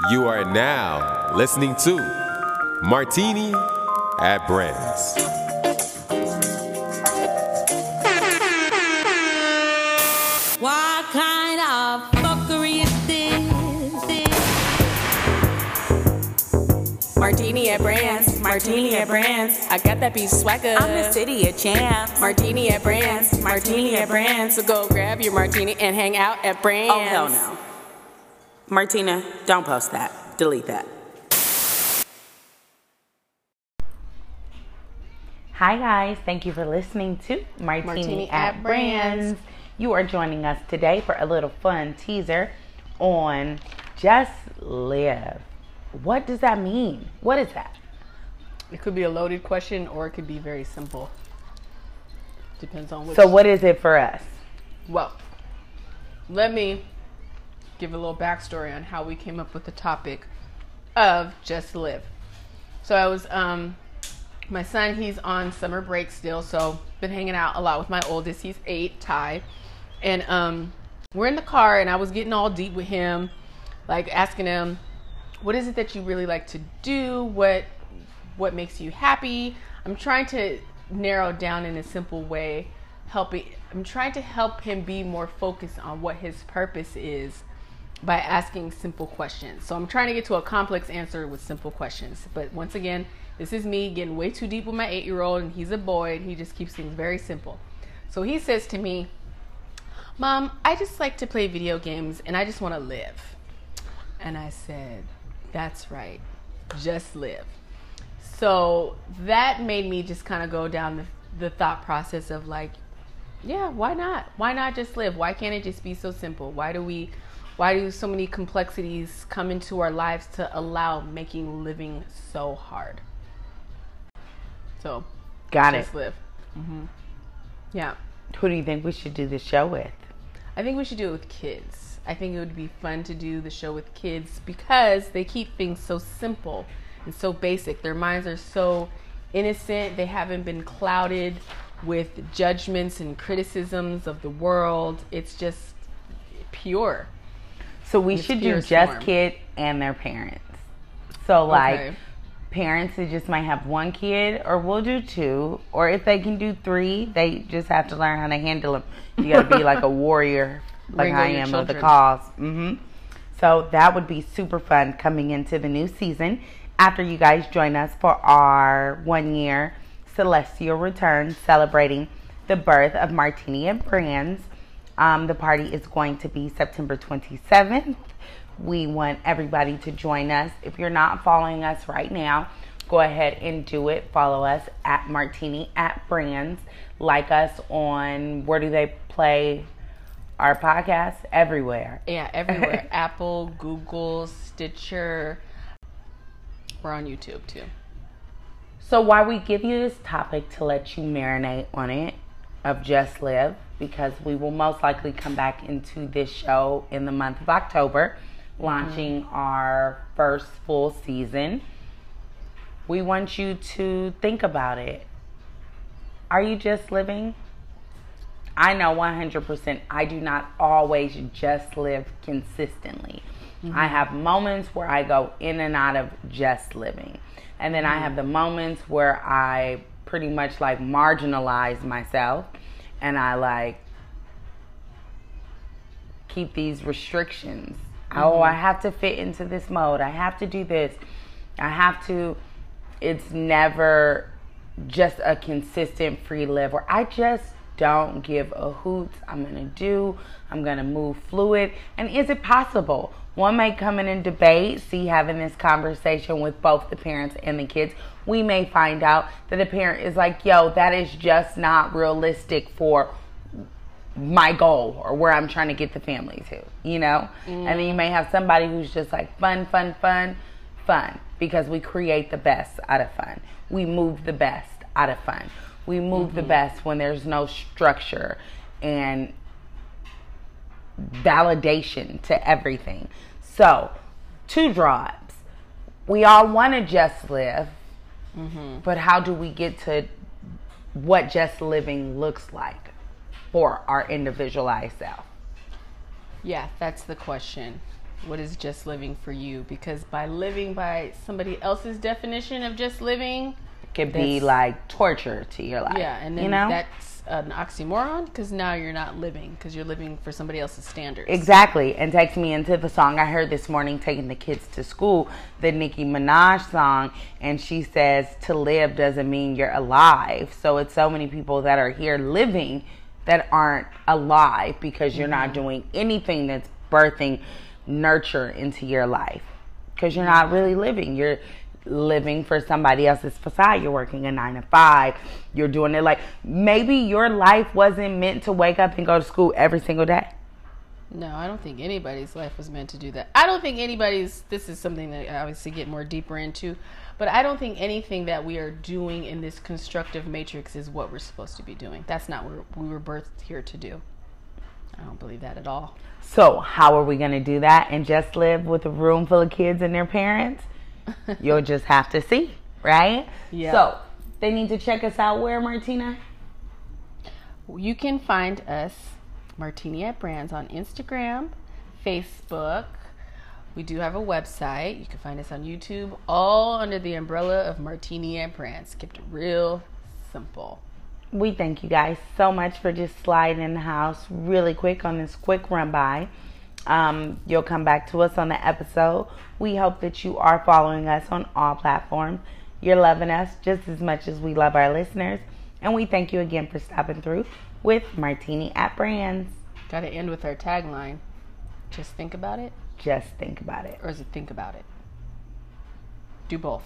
You are now listening to Martini at Brands. What kind of fuckery is this? Martini at Brands, Martini at Brands. I got that beef swagger. I'm the city of champs. Martini at Brands, Martini at Brands. So go grab your martini and hang out at Brands. Oh, hell no. Martina, don't post that. Delete that. Hi, guys. Thank you for listening to Martini, Martini at, at Brands. Brands. You are joining us today for a little fun teaser on Just Live. What does that mean? What is that? It could be a loaded question or it could be very simple. Depends on which. So, what is it for us? Well, let me give a little backstory on how we came up with the topic of just live. So I was, um, my son, he's on summer break still, so been hanging out a lot with my oldest. He's eight, Ty, and um, we're in the car, and I was getting all deep with him, like asking him, "What is it that you really like to do? What what makes you happy?" I'm trying to narrow down in a simple way, helping. I'm trying to help him be more focused on what his purpose is by asking simple questions. So I'm trying to get to a complex answer with simple questions. But once again, this is me getting way too deep with my eight year old, and he's a boy, and he just keeps things very simple. So he says to me, Mom, I just like to play video games and I just want to live. And I said, That's right, just live. So that made me just kind of go down the, the thought process of like, yeah, why not? Why not just live? Why can't it just be so simple? Why do we why do so many complexities come into our lives to allow making living so hard? So, Got just it. live. hmm Yeah. Who do you think we should do the show with? I think we should do it with kids. I think it would be fun to do the show with kids because they keep things so simple and so basic. Their minds are so innocent. They haven't been clouded with judgments and criticisms of the world. It's just pure. So, we It's should do just storm. kid and their parents. So, like, Okay. parents who just might have one kid, or we'll do two, or if they can do three, they just have to learn how to handle them. You got to be like a warrior, like I am of the cause. hmm So that would be super fun coming into the new season. After you guys join us for our one year celestial return, celebrating the birth of Martini and Brands. Um, the party is going to be September 27th. We want everybody to join us. If you're not following us right now, go ahead and do it. Follow us at Martini at Brands. Like us on where do they play our podcast? Everywhere. Yeah, everywhere. Apple, Google, Stitcher. We're on YouTube too. So why we give you this topic to let you marinate on it of Just Live because we will most likely come back into this show in the month of October, launching mm-hmm. our first full season. We want you to think about it. Are you just living? I know 100% I do not always just live consistently. I mm-hmm. have moments where I go in and out of just living. And then I have mm-hmm. the moments where I pretty much like marginalize myself and I like keep these restrictions. Oh, I mm-hmm. have to fit into this mode. I have to do this. I have to. It's never just a consistent free live where I just don't give a hoot. I'm going to do, I'm going to move fluid. And is it possible? One may come in and debate, see having this conversation with both the parents and the kids. We may find out that a parent is like, yo, that is just not realistic for my goal or where I'm trying to get the family to, you know? And then you may have somebody who's just like fun, fun, fun, fun, because we create the best out of fun. We move the best out of fun. We move the mm-hmm. best when there's no structure and validation to everything. So, two drops. We all want to just live, mm-hmm. but how do we get to what just living looks like for our individualized self? Yeah, that's the question. What is just living for you? Because by living by somebody else's definition of just living, it Could be like torture to your life. yeah, and then you know that's an oxymoron because now you're not living because you're living for somebody else's standards. Exactly, and takes me into the song I heard this morning taking the kids to school, the Nicki Minaj song, and she says to live doesn't mean you're alive. So it's so many people that are here living that aren't alive because you're not mm-hmm. doing anything that's birthing nurture into your life because you're not mm-hmm. really living. You're living for somebody else's facade. You're working a nine to five. You're doing it like maybe your life wasn't meant to wake up and go to school every single day. No, I don't think anybody's life was meant to do that. I don't think anybody's. This is something that I obviously get more deeper into, but I don't think anything that we are doing in this constructive matrix is what we're supposed to be doing. That's not what we were birthed here to do. I don't believe that at all. So, how are we going to do that and just live with a room full of kids and their parents? You'll just have to see, right? Yeah. So, they need to check us out where, Martina? You can find us, Martini at Brands, on Instagram, Facebook. We do have a website. You can find us on YouTube, all under the umbrella of Martini at Brands. Kept it real simple. We thank you guys so much for just sliding in the house really quick on this quick run by. Um, you'll come back to us on the episode. We hope that you are following us on all platforms. You're loving us just as much as we love our listeners. And we thank you again for stopping through with Martini at Brands. Got to end with our tagline. Just think about it, Just think about it. or is it think about it? Do both.